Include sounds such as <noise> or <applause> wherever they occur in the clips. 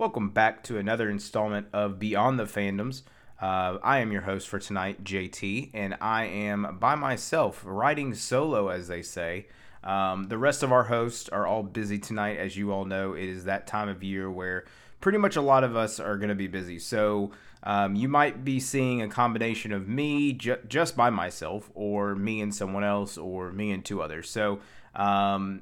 Welcome back to another installment of Beyond the Fandoms. Uh, I am your host for tonight, JT, and I am by myself, riding solo, as they say. Um, the rest of our hosts are all busy tonight. As you all know, it is that time of year where pretty much a lot of us are going to be busy. So um, you might be seeing a combination of me ju- just by myself, or me and someone else, or me and two others. So um,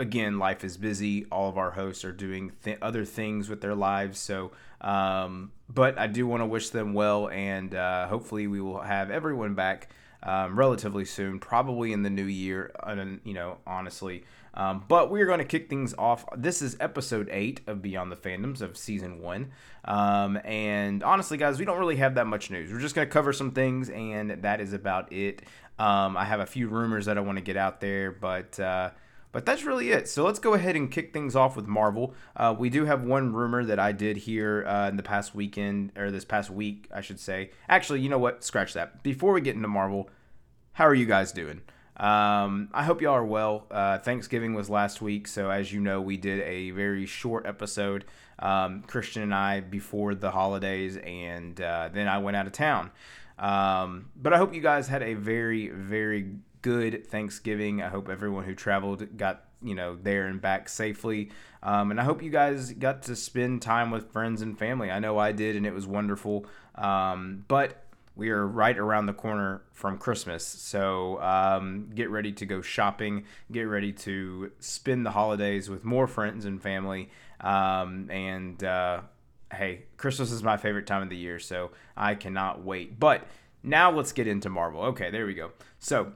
again, life is busy. All of our hosts are doing th- other things with their lives. So, um, but I do want to wish them well, and uh, hopefully, we will have everyone back um, relatively soon, probably in the new year. And you know, honestly. Um, but we're going to kick things off. This is episode eight of Beyond the Fandoms of season one. Um, and honestly, guys, we don't really have that much news. We're just going to cover some things, and that is about it. Um, I have a few rumors that I want to get out there, but uh, but that's really it. So let's go ahead and kick things off with Marvel. Uh, we do have one rumor that I did here uh, in the past weekend, or this past week, I should say. Actually, you know what? Scratch that. Before we get into Marvel, how are you guys doing? Um, I hope y'all are well. Uh, Thanksgiving was last week, so as you know, we did a very short episode, um, Christian and I, before the holidays, and uh, then I went out of town. Um, but I hope you guys had a very, very good Thanksgiving. I hope everyone who traveled got you know there and back safely. Um, and I hope you guys got to spend time with friends and family. I know I did, and it was wonderful. Um, but we are right around the corner from Christmas, so um, get ready to go shopping. Get ready to spend the holidays with more friends and family. Um, and uh, hey, Christmas is my favorite time of the year, so I cannot wait. But now let's get into Marvel. Okay, there we go. So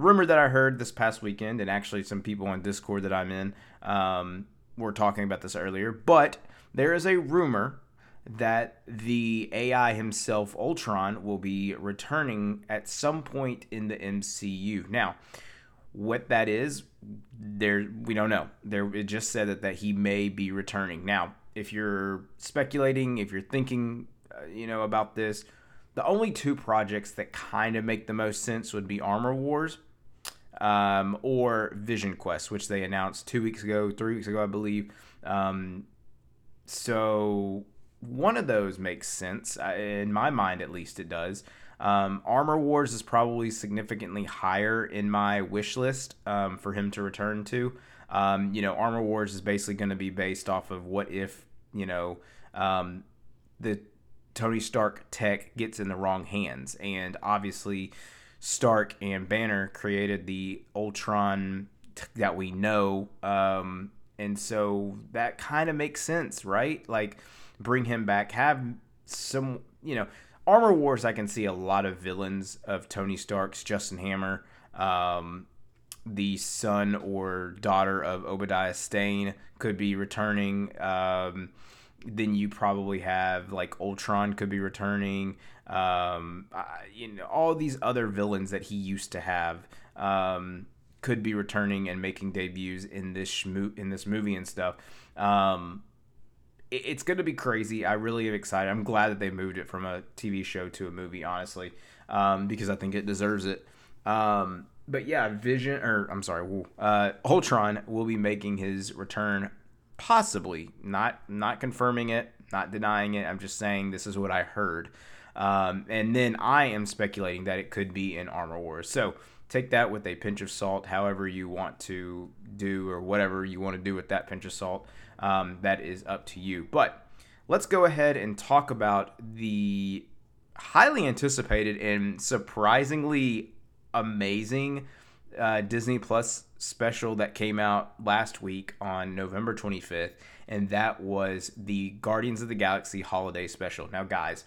rumor that I heard this past weekend, and actually some people on Discord that I'm in um, were talking about this earlier, but there is a rumor that the AI himself, Ultron, will be returning at some point in the MCU. Now, what that is, there we don't know. There it just said that, that he may be returning. Now, if you're speculating, if you're thinking, uh, you know, about this, the only two projects that kind of make the most sense would be Armor Wars um, or Vision Quest, which they announced two weeks ago, three weeks ago, I believe. Um, so one of those makes sense in my mind, at least it does. Um, Armor Wars is probably significantly higher in my wish list um, for him to return to. Um, you know, Armor Wars is basically going to be based off of what if you know um, the Tony Stark tech gets in the wrong hands, and obviously Stark and Banner created the Ultron that we know. Um, and so that kind of makes sense, right? Like, bring him back, have some, you know, Armor Wars. I can see a lot of villains of Tony Stark's, Justin Hammer, um, the son or daughter of Obadiah Stane could be returning. Um, then you probably have like Ultron could be returning. Um, you know, all these other villains that he used to have um, could be returning and making debuts in this shmo- in this movie and stuff. Um, it, it's going to be crazy. I really am excited. I'm glad that they moved it from a TV show to a movie, honestly, um, because I think it deserves it. Um, but yeah, Vision, or I'm sorry, uh, Ultron will be making his return possibly not not confirming it not denying it i'm just saying this is what i heard. Um, and then i am speculating that it could be in armor wars. So take that with a pinch of salt however you want to do or whatever you want to do with that pinch of salt. Um, that is up to you. But let's go ahead and talk about the highly anticipated and surprisingly amazing uh, Disney Plus special that came out last week on November 25th, and that was the Guardians of the Galaxy holiday special. Now, guys,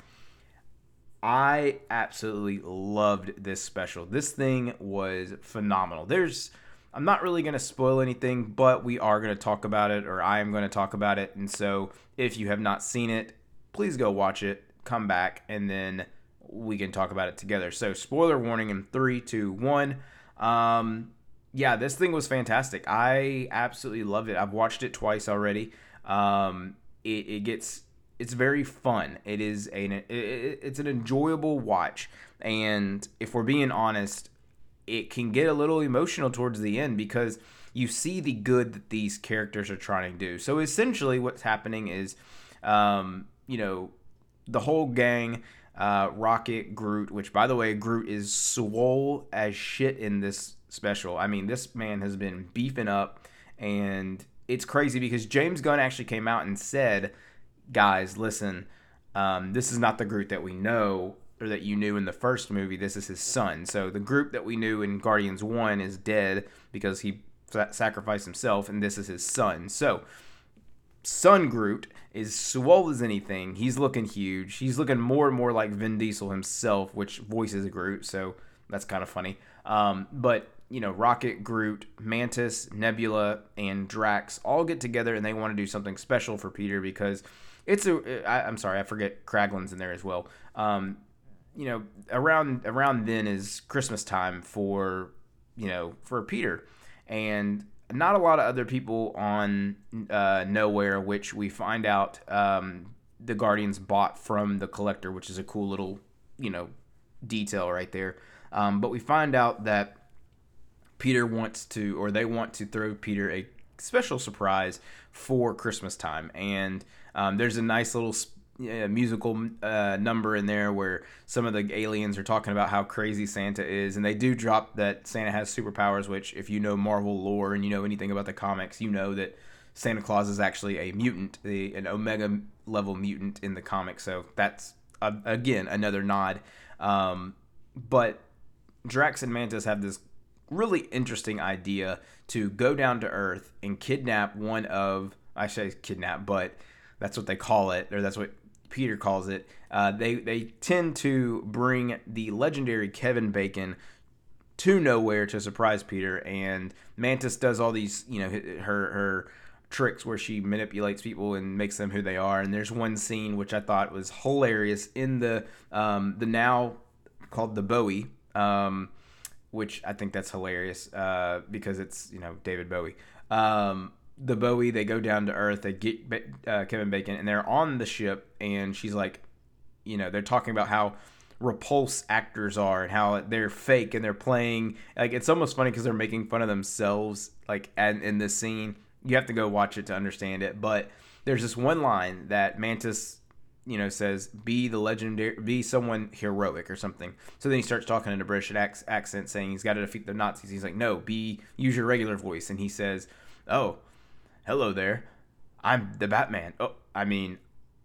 I absolutely loved this special. This thing was phenomenal. There's I'm not really going to spoil anything, but we are going to talk about it, or I am going to talk about it. And so, if you have not seen it, please go watch it, come back, and then we can talk about it together. So, spoiler warning in three, two, one. Um, yeah, this thing was fantastic. I absolutely loved it. I've watched it twice already. Um, it, it gets it's very fun. It is a it, it's an enjoyable watch, and if we're being honest, it can get a little emotional towards the end because you see the good that these characters are trying to do. So essentially, what's happening is um, you know, the whole gang, uh, Rocket, Groot, which by the way, Groot is swole as shit in this special. I mean, this man has been beefing up, and it's crazy because James Gunn actually came out and said, guys, listen, um, this is not the Groot that we know or that you knew in the first movie. This is his son. So the Groot that we knew in Guardians 1 is dead because he sacrificed himself, and this is his son. So, son Groot is swole as anything. He's looking huge. He's looking more and more like Vin Diesel himself, which voices Groot. So that's kind of funny. Um, but you know, Rocket, Groot, Mantis, Nebula, and Drax all get together and they want to do something special for Peter because it's a. I, I'm sorry, I forget Kraglin's in there as well. Um, you know, around around then is Christmas time for you know for Peter, and not a lot of other people on uh, Knowhere, which we find out um, the Guardians bought from the Collector, which is a cool little you know detail right there. Um, but we find out that Peter wants to, or they want to throw Peter a special surprise for Christmas time, and um, there's a nice little uh, musical uh, number in there where some of the aliens are talking about how crazy Santa is, and they do drop that Santa has superpowers. Which, if you know Marvel lore and you know anything about the comics, you know that Santa Claus is actually a mutant, the, an Omega level mutant in the comics. So that's uh, again another nod. Um, but Drax and Mantis have this really interesting idea to go down to Earth and kidnap one of I say kidnap, but that's what they call it, or that's what Peter calls it. Uh, they they tend to bring the legendary Kevin Bacon to Knowhere to surprise Peter, and Mantis does all these you know her her tricks where she manipulates people and makes them who they are. And there's one scene which I thought was hilarious in the um, the now called the Bowie. Um, which I think that's hilarious uh, because it's you know David Bowie. Um, the Bowie, they go down to Earth, they get uh, Kevin Bacon, and they're on the ship, and she's like, you know, they're talking about how repulse actors are and how they're fake and they're playing like it's almost funny because they're making fun of themselves like and in this scene. You have to go watch it to understand it but there's this one line that mantis you know says be the legendary be someone heroic or something. So then he starts talking in a british accent saying he's got to defeat the nazis. He's like no be use your regular voice and he says oh hello there, I'm the Batman. Oh, I mean,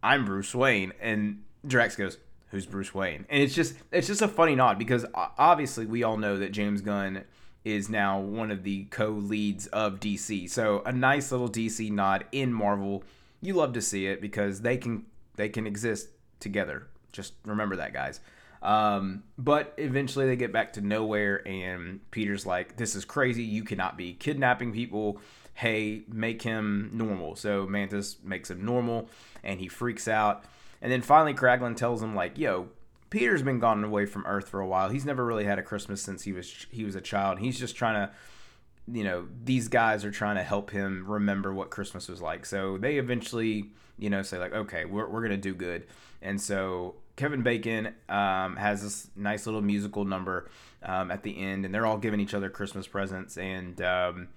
I'm Bruce Wayne. And Drax goes, who's Bruce Wayne? And it's just it's just a funny nod because obviously we all know that James Gunn is now one of the co-leads of DC. So a nice little DC nod in Marvel. You love to see it because they can they can exist together. Just remember that, guys. Um, but eventually they get back to Knowhere, and Peter's like, "This is crazy. You cannot be kidnapping people hey, make him normal. So Mantis makes him normal and he freaks out. And then finally Kraglin tells him like, yo, Peter's been gone away from Earth for a while. He's never really had a Christmas since he was he was a child. He's just trying to you know, these guys are trying to help him remember what Christmas was like. So they eventually, you know, say like, okay, we're, we're to do good. And so Kevin Bacon um, has this nice little musical number um, at the end, and they're all giving each other Christmas presents. And um,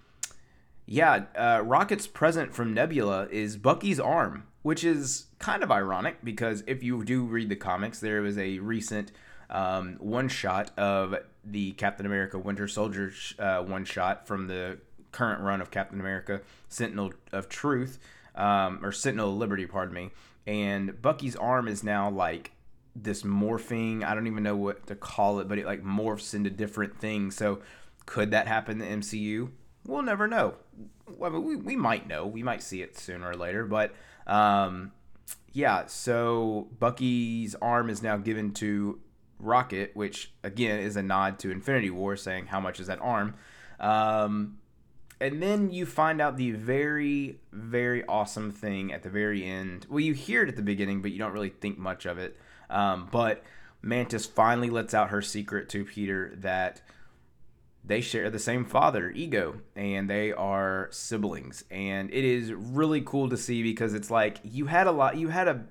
yeah, uh, Rocket's present from Nebula is Bucky's arm, which is kind of ironic because if you do read the comics, there was a recent um, one shot of the Captain America Winter Soldier uh, one shot from the current run of Captain America Sentinel of Truth, um, or Sentinel of Liberty, pardon me. And Bucky's arm is now like this morphing, I don't even know what to call it, but it like morphs into different things. So could that happen in the MCU? we'll never know. Well, we, we might know. We might see it sooner or later. But um, yeah, so Bucky's arm is now given to Rocket, which again is a nod to Infinity War, saying how much is that arm. Um, and then you find out the very, very awesome thing at the very end. Well, you hear it at the beginning, but you don't really think much of it. Um, but Mantis finally lets out her secret to Peter that they share the same father, Ego, and they are siblings. And it is really cool to see because it's like you had a lot, you had a,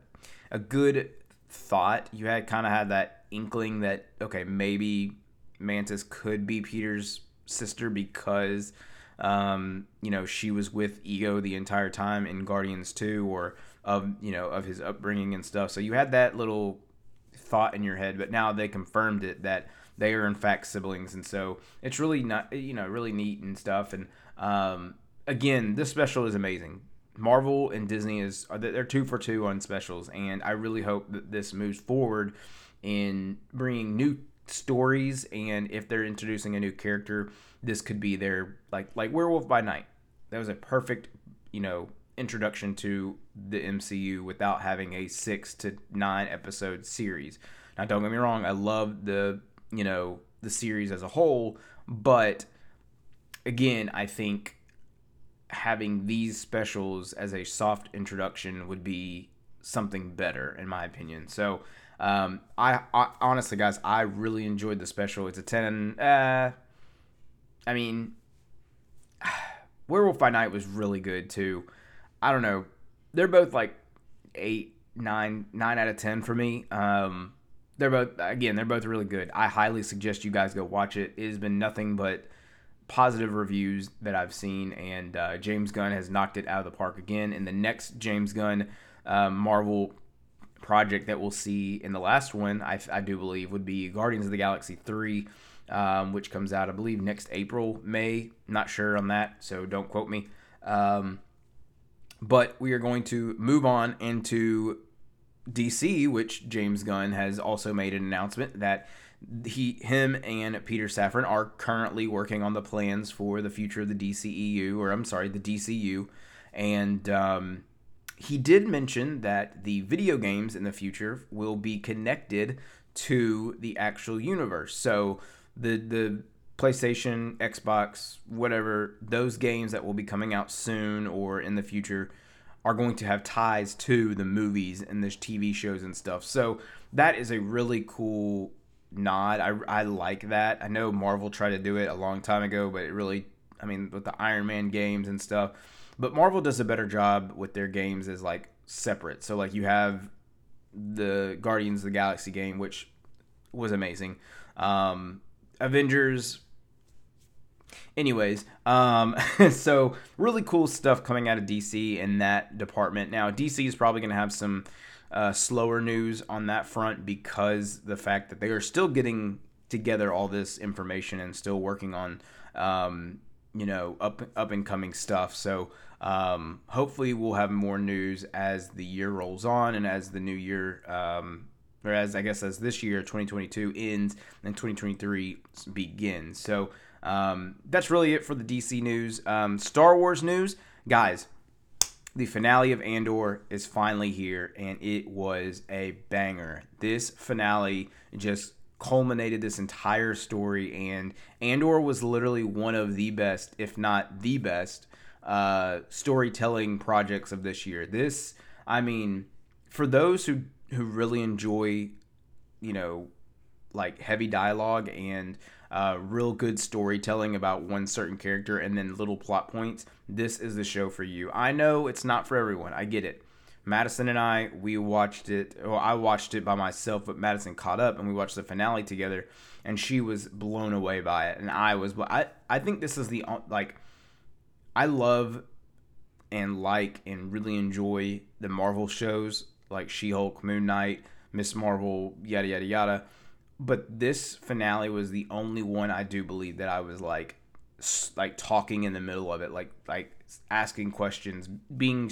a good thought. You had kind of had that inkling that, okay, maybe Mantis could be Peter's sister because um, you know, she was with Ego the entire time in Guardians 2 or of, you know, of his upbringing and stuff. So you had that little thought in your head, but now they confirmed it that they are in fact siblings. And so it's really not, you know, really neat and stuff. And um, again, this special is amazing. Marvel and Disney is they're two for two on specials, and I really hope that this moves forward in bringing new stories. And if they're introducing a new character, this could be their like like Werewolf by Night. That was a perfect, you know, introduction to the MCU without having a six to nine episode series. Now, don't get me wrong, I love the you know the series as a whole, but again, I think having these specials as a soft introduction would be something better in my opinion. So, um, I, I, honestly, guys, I really enjoyed the special. It's a ten. Uh, I mean, <sighs> Werewolf by Night was really good too. I don't know. They're both like eight, nine, nine out of ten for me. Um, they're both again, they're both really good. I highly suggest you guys go watch it. It has been nothing but positive reviews that I've seen, and uh, James Gunn has knocked it out of the park again. In the next James Gunn um, Marvel project that we'll see in the last one, I, I do believe, would be Guardians of the Galaxy 3, um, which comes out, I believe, next April, May. Not sure on that, so don't quote me. Um, but we are going to move on into DC, which James Gunn has also made an announcement that he him and Peter Safran are currently working on the plans for the future of the DCEU or I'm sorry the DCU and um, he did mention that the video games in the future will be connected to the actual universe. So the the PlayStation Xbox whatever those games that will be coming out soon or in the future are going to have ties to the movies and the TV shows and stuff so that is a really cool nod. I, I like that. I know Marvel tried to do it a long time ago, but it really, I mean, with the Iron Man games and stuff. But Marvel does a better job with their games as like separate. So like you have the Guardians of the Galaxy game, which was amazing. Um, Avengers. Anyways, um, <laughs> so really cool stuff coming out of DC in that department. Now DC is probably going to have some uh, slower news on that front because the fact that they are still getting together all this information and still working on um, you know up up and coming stuff. So um, hopefully we'll have more news as the year rolls on and as the new year. Um, or as I guess as this year 2022 ends and 2023 begins. So um, that's really it for the DC news. Um, Star Wars news, guys the finale of Andor is finally here, and it was a banger. This finale just culminated this entire story, and Andor was literally one of the best, if not the best, uh, storytelling projects of this year. This, I mean, for those who who really enjoy, you know, like heavy dialogue and uh, real good storytelling about one certain character and then little plot points, this is the show for you. I know it's not for everyone. I get it. Madison and I, we watched it. Well, I watched it by myself, but Madison caught up and we watched the finale together, and she was blown away by it, and I was. I I think this is the like, I love and like and really enjoy the Marvel shows like She Hulk, Moon Knight, Miss Marvel, yada yada yada but this finale was the only one I do believe that I was like like talking in the middle of it like like asking questions being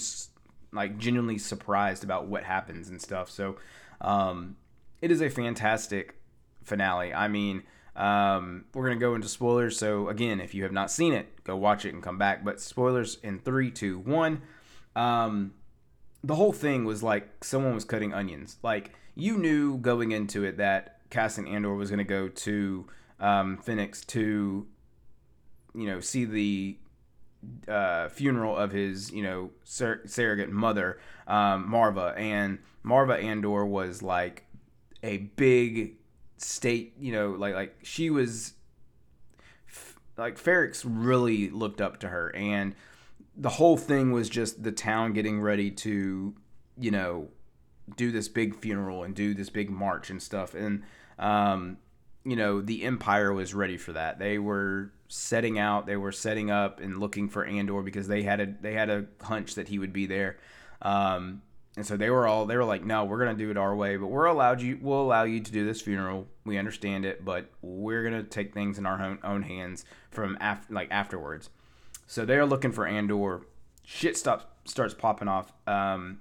like genuinely surprised about what happens and stuff. So um it is a fantastic finale. I mean um we're gonna go into spoilers. So again if you have not seen it go watch it and come back. But spoilers in three two one. Um the whole thing was like someone was cutting onions. Like you knew going into it that Cassian Andor was going to go to um, Ferrix to, you know, see the uh, funeral of his, you know, sur- surrogate mother, um, Marva, and Marva Andor was like a big state, you know, like like she was like Ferrix really looked up to her, and the whole thing was just the town getting ready to, you know, do this big funeral and do this big march and stuff, and um, you know, the Empire was ready for that. They were setting out, they were setting up and looking for Andor because they had a they had a hunch that he would be there. Um, and so they were all they were like, no, we're gonna do it our way, but we're allowed you we'll allow you to do this funeral. We understand it, but we're gonna take things in our own, own hands from after like afterwards. So they're looking for Andor. Shit stops starts popping off. Um,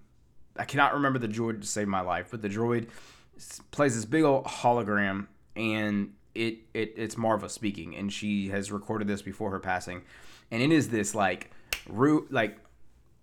I cannot remember the droid to save my life, but the droid plays this big old hologram, and it, it it's Marva speaking, and she has recorded this before her passing, and it is this like root like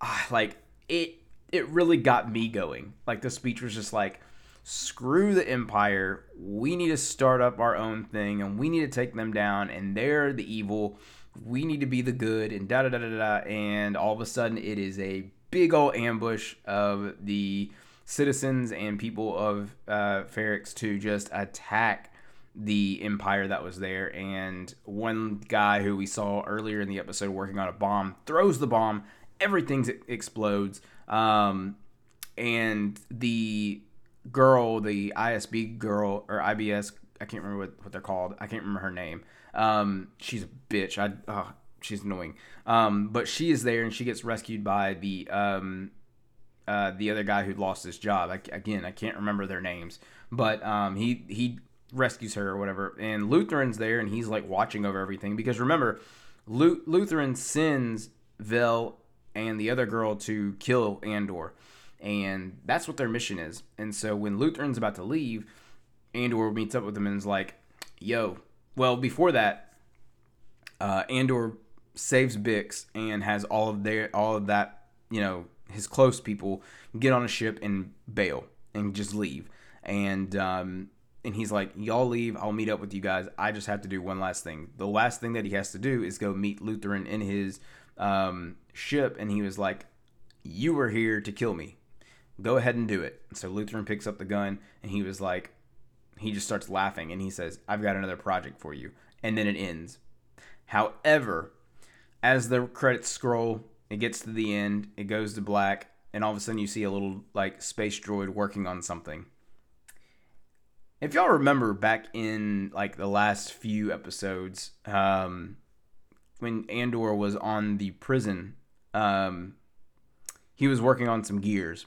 ah, like it it really got me going. Like the speech was just like, screw the empire. We need to start up our own thing and we need to take them down and they're the evil. We need to be the good and da da da da da. And all of a sudden, it is a big old ambush of the citizens and people of uh, Ferrix to just attack the empire that was there. And one guy who we saw earlier in the episode working on a bomb throws the bomb, everything explodes. Um, and the girl, the ISB girl or IBS, I can't remember what, what they're called. I can't remember her name. Um, she's a bitch. I oh, she's annoying. Um, but she is there and she gets rescued by the um, uh, the other guy who lost his job. I, again, I can't remember their names, but um, he he rescues her or whatever. And Luthen's there and he's like watching over everything because remember, Lu- Luthen sends Vel and the other girl to kill Andor. And that's what their mission is. And so when Luthen's about to leave, Andor meets up with them and is like, yo, well, before that, uh, Andor saves Bix and has all of their all of that, you know, his close people get on a ship and bail and just leave. And um, and he's like, y'all leave, I'll meet up with you guys. I just have to do one last thing. The last thing that he has to do is go meet Luthen in his um, ship, and he was like, "You were here to kill me. Go ahead and do it." So Luthen picks up the gun, and he was like, he just starts laughing, and he says, "I've got another project for you," and then it ends. However, as the credits scroll, it gets to the end, it goes to black, and all of a sudden you see a little like space droid working on something. If y'all remember back in like the last few episodes, um, when Andor was on the prison, um, he was working on some gears.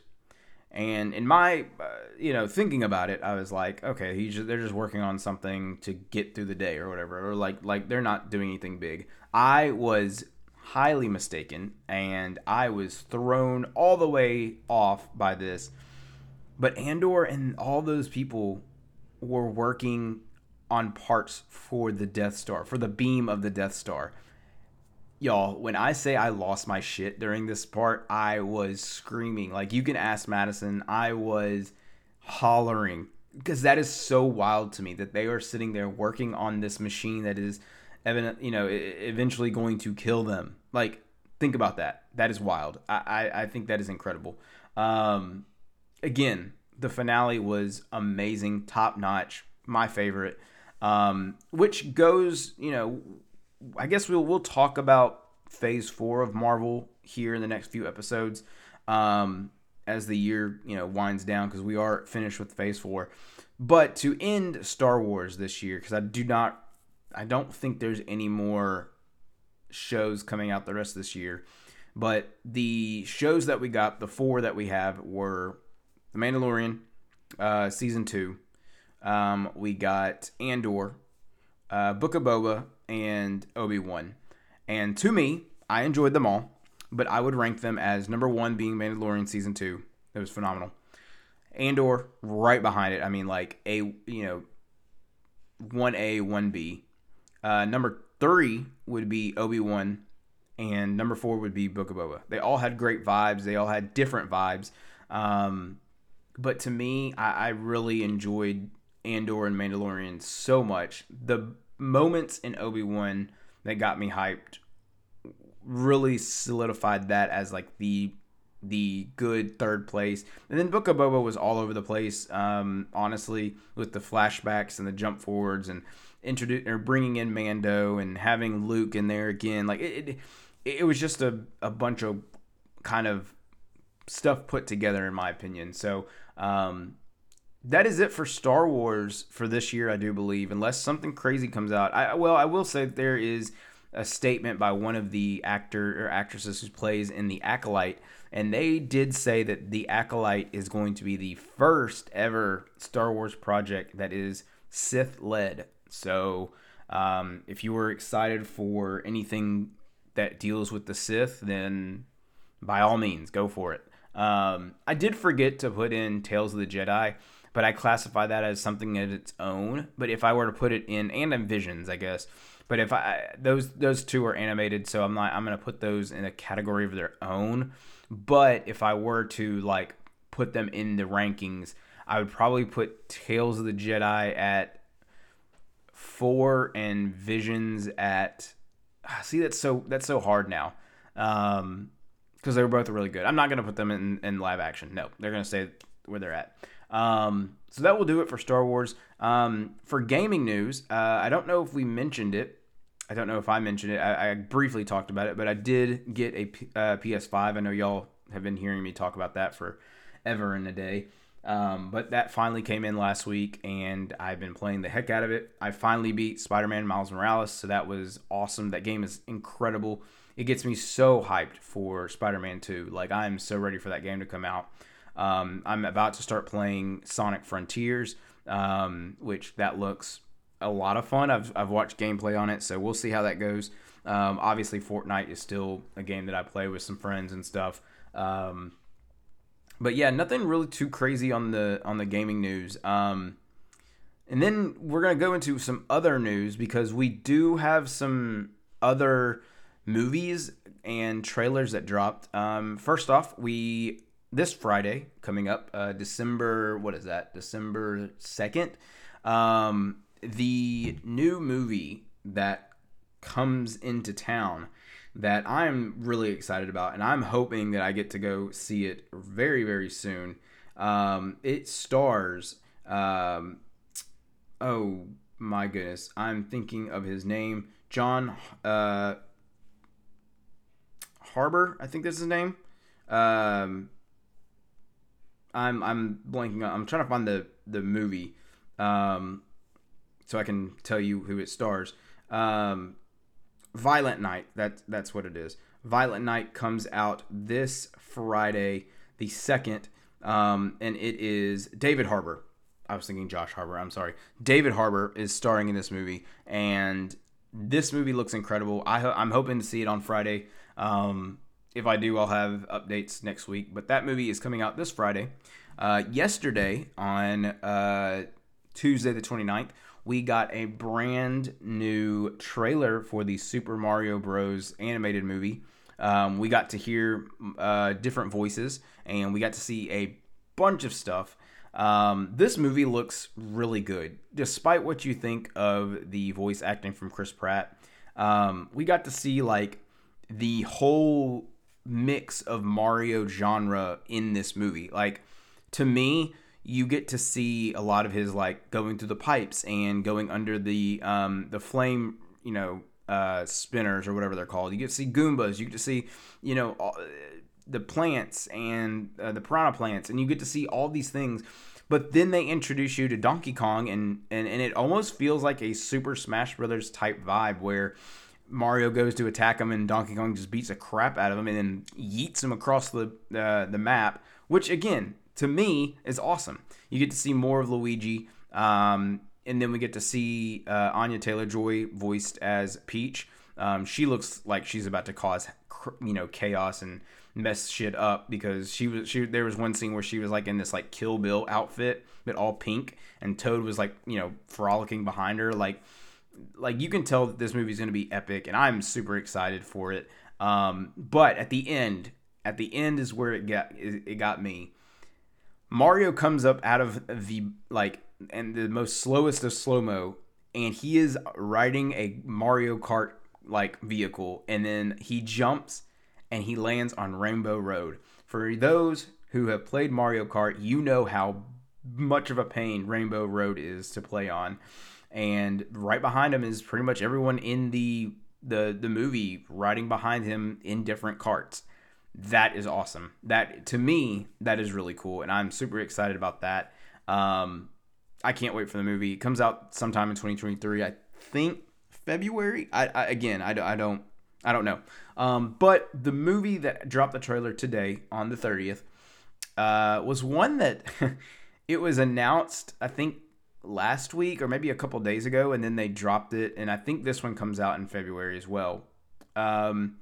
And in my, uh, you know, thinking about it, I was like, okay, he's just, they're just working on something to get through the day or whatever, or like like they're not doing anything big. I was highly mistaken, and I was thrown all the way off by this. But Andor and all those people were working on parts for the Death Star, for the beam of the Death Star y'all, when I say I lost my shit during this part, I was screaming. Like you can ask Madison, I was hollering because that is so wild to me that they are sitting there working on this machine that is evident, you know, eventually going to kill them. Like think about that. That is wild. I I, I think that is incredible. Um, again, the finale was amazing, top notch, my favorite. Um, which goes, you know, I guess we'll we'll talk about Phase Four of Marvel here in the next few episodes, um, as the year you know winds down because we are finished with Phase Four. But to end Star Wars this year, because I do not, I don't think there's any more shows coming out the rest of this year. But the shows that we got, the four that we have, were The Mandalorian, uh, season two. Um, we got Andor, uh, Book of Boba, and Obi Wan. And to me, I enjoyed them all, but I would rank them as number one being Mandalorian season two. It was phenomenal. Andor right behind it. I mean, like a you know, one A, one B. Uh, number three would be Obi Wan, and number four would be Book of Boba. They all had great vibes. They all had different vibes. Um, but to me, I, I really enjoyed Andor and Mandalorian so much. The moments in Obi Wan that got me hyped really solidified that as like the the good third place. And then Book of Boba was all over the place, um, honestly, with the flashbacks and the jump forwards and introduce or bringing in Mando and having Luke in there again. Like it, it, it was just a, a bunch of kind of stuff put together, in my opinion. So um, that is it for Star Wars for this year, I do believe, unless something crazy comes out. I well, I will say there is a statement by one of the actor or actresses who plays in the Acolyte, and they did say that the Acolyte is going to be the first ever Star Wars project that is Sith led. So, um, if you were excited for anything that deals with the Sith, then by all means, go for it. Um, I did forget to put in Tales of the Jedi, but I classify that as something of its own. But if I were to put it in, and Visions, I guess. But if I those those two are animated, so I'm not I'm gonna put those in a category of their own. But if I were to like put them in the rankings, I would probably put Tales of the Jedi at four and Visions at. See, that's so that's so hard now. Um, because they were both really good. I'm not gonna put them in, in live action. No, they're gonna stay where they're at. Um, so that will do it for Star Wars. Um, for gaming news, uh, I don't know if we mentioned it. I don't know if I mentioned it. I, I briefly talked about it, but I did get a P, uh, PS5. I know y'all have been hearing me talk about that for ever and a day. Um, but that finally came in last week, and I've been playing the heck out of it. I finally beat Spider Man Miles Morales, so that was awesome. That game is incredible. It gets me so hyped for Spider Man 2. Like, I'm so ready for that game to come out. Um, I'm about to start playing Sonic Frontiers, um, which that looks a lot of fun. I've, I've watched gameplay on it, so we'll see how that goes. Um, obviously, Fortnite is still a game that I play with some friends and stuff. Um, but yeah, nothing really too crazy on the on the gaming news. Um, and then we're gonna go into some other news because we do have some other movies and trailers that dropped. Um, first off, we this Friday coming up, uh, December what is that? December second. Um, the new movie that comes into town that I'm really excited about, and I'm hoping that I get to go see it very very soon. Um, it stars. Um, oh my goodness, I'm thinking of his name, John uh, Harbour. I think that's his name. Um, I'm I'm blanking. I'm trying to find the the movie, um, so I can tell you who it stars. Um, Violent Night. That that's what it is. Violent Night comes out this Friday, the second, um, and it is David Harbour. I was thinking Josh Harbour. I'm sorry. David Harbour is starring in this movie, and this movie looks incredible. I ho- I'm hoping to see it on Friday. Um, if I do, I'll have updates next week. But that movie is coming out this Friday. Uh, yesterday, on uh, Tuesday the 29th, we got a brand new trailer for the Super Mario Bros. animated movie. Um, we got to hear uh, different voices and we got to see a bunch of stuff. Um, this movie looks really good, despite what you think of the voice acting from Chris Pratt. Um, we got to see like the whole mix of Mario genre in this movie. Like to me, you get to see a lot of his like going through the pipes and going under the um, the flame, you know, uh, spinners or whatever they're called. You get to see Goombas. You get to see, you know, all, the plants and uh, the piranha plants, and you get to see all these things. But then they introduce you to Donkey Kong, and and, and it almost feels like a Super Smash Brothers type vibe where Mario goes to attack him, and Donkey Kong just beats the crap out of him and then yeets him across the uh, the map. Which again, to me, is awesome. You get to see more of Luigi, um, and then we get to see uh, Anya Taylor Joy voiced as Peach. Um, she looks like she's about to cause you know chaos and mess shit up because she was she there was one scene where she was like in this like Kill Bill outfit but all pink and Toad was like you know frolicking behind her like like you can tell that this movie is going to be epic, and I'm super excited for it. Um, but at the end, at the end is where it got it got me. Mario comes up out of the like and the most slowest of slow mo, and he is riding a Mario Kart like vehicle, and then he jumps and he lands on Rainbow Road. For those who have played Mario Kart, you know how much of a pain Rainbow Road is to play on and right behind him is pretty much everyone in the the the movie riding behind him in different carts. That is awesome. That to me, that is really cool, and I'm super excited about that. Um, I can't wait for the movie. It comes out sometime in 2023. I think February. I, I again, I, I don't, I don't know. Um, but the movie that dropped the trailer today on the 30th uh, was one that <laughs> it was announced. I think last week or maybe a couple days ago, and then they dropped it. And I think this one comes out in February as well. Um,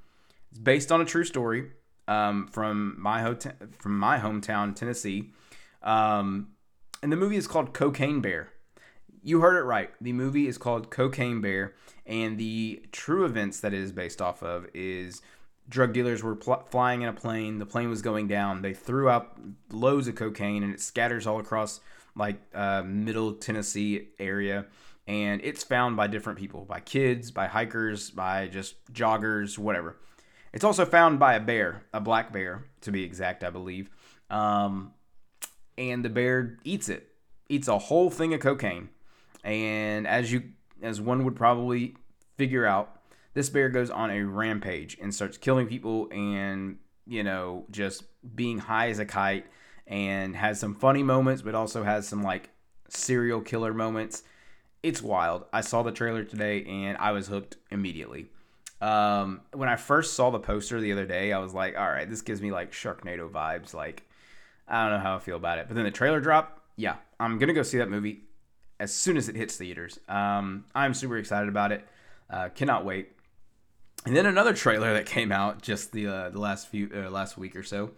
it's based on a true story um, from my hotel from my hometown, Tennessee. Um, and the movie is called Cocaine Bear. You heard it right. The movie is called Cocaine Bear, and the true events that it is based off of is drug dealers were pl- flying in a plane. The plane was going down. They threw out loads of cocaine, and it scatters all across like uh, middle Tennessee area. And it's found by different people, by kids, by hikers, by just joggers, whatever. It's also found by a bear, a black bear to be exact, I believe. Um, and the bear eats it, eats a whole thing of cocaine. And as you, as one would probably figure out, this bear goes on a rampage and starts killing people and you know just being high as a kite and has some funny moments, but also has some like serial killer moments. It's wild. I saw the trailer today and I was hooked immediately. Um, when I first saw the poster the other day, I was like, all right, this gives me like Sharknado vibes. Like, I don't know how I feel about it. But then the trailer dropped. Yeah, I'm going to go see that movie as soon as it hits theaters. Um, I'm super excited about it. Uh, cannot wait. And then another trailer that came out just the uh, the last few uh, last week or so.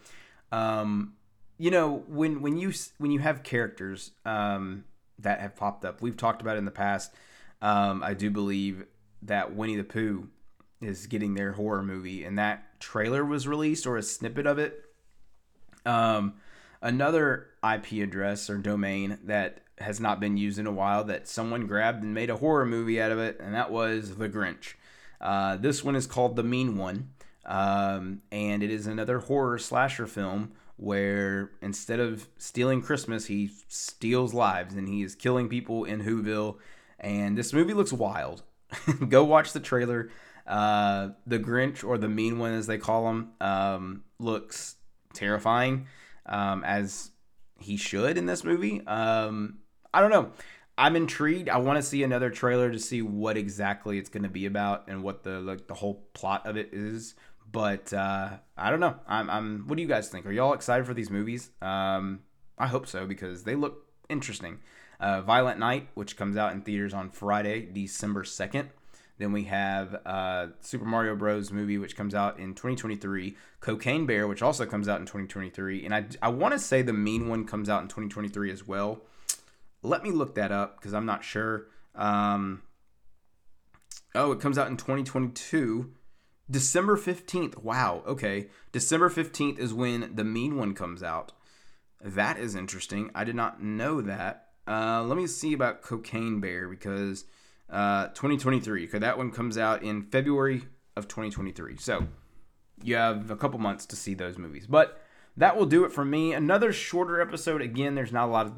Um, you know when when you when you have characters um, that have popped up, we've talked about in the past. Um, I do believe that Winnie the Pooh is getting their horror movie, and that trailer was released or a snippet of it. Um, another IP address or domain that has not been used in a while that someone grabbed and made a horror movie out of it, and that was The Grinch. Uh, this one is called The Mean One, um, and it is another horror slasher film where instead of stealing Christmas, he steals lives and he is killing people in Whoville. And this movie looks wild. <laughs> Go watch the trailer. Uh, the Grinch, or the Mean One as they call him, um, looks terrifying, um, as he should in this movie. Um, I don't know. I'm intrigued. I want to see another trailer to see what exactly it's going to be about and what the like the whole plot of it is. But uh, I don't know. I'm, I'm. What do you guys think? Are y'all excited for these movies? Um, I hope so because they look interesting. Uh, Violent Night, which comes out in theaters on Friday, December second. Then we have uh, Super Mario Bros. movie, which comes out in 2023. Cocaine Bear, which also comes out in 2023. And I, I want to say the Mean One comes out in 2023 as well. Let me look that up because I'm not sure. Um, oh, it comes out in 2022. December 15th. Wow. Okay. December 15th is when the mean one comes out. That is interesting. I did not know that. Uh, let me see about Cocaine Bear because uh, 2023. Because that one comes out in February of 2023. So you have a couple months to see those movies. But that will do it for me. Another shorter episode. Again, there's not a lot of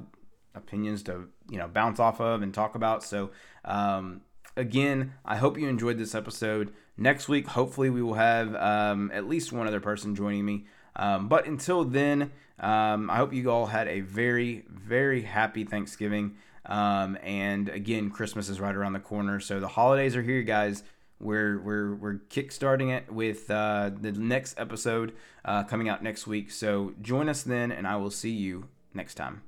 opinions to you know bounce off of and talk about. So um, again, I hope you enjoyed this episode. Next week, hopefully, we will have um, at least one other person joining me. Um, but until then, um, I hope you all had a very, very happy Thanksgiving. Um, and again, Christmas is right around the corner, so the holidays are here, guys. We're we're we're kickstarting it with uh, the next episode uh, coming out next week. So join us then, and I will see you next time.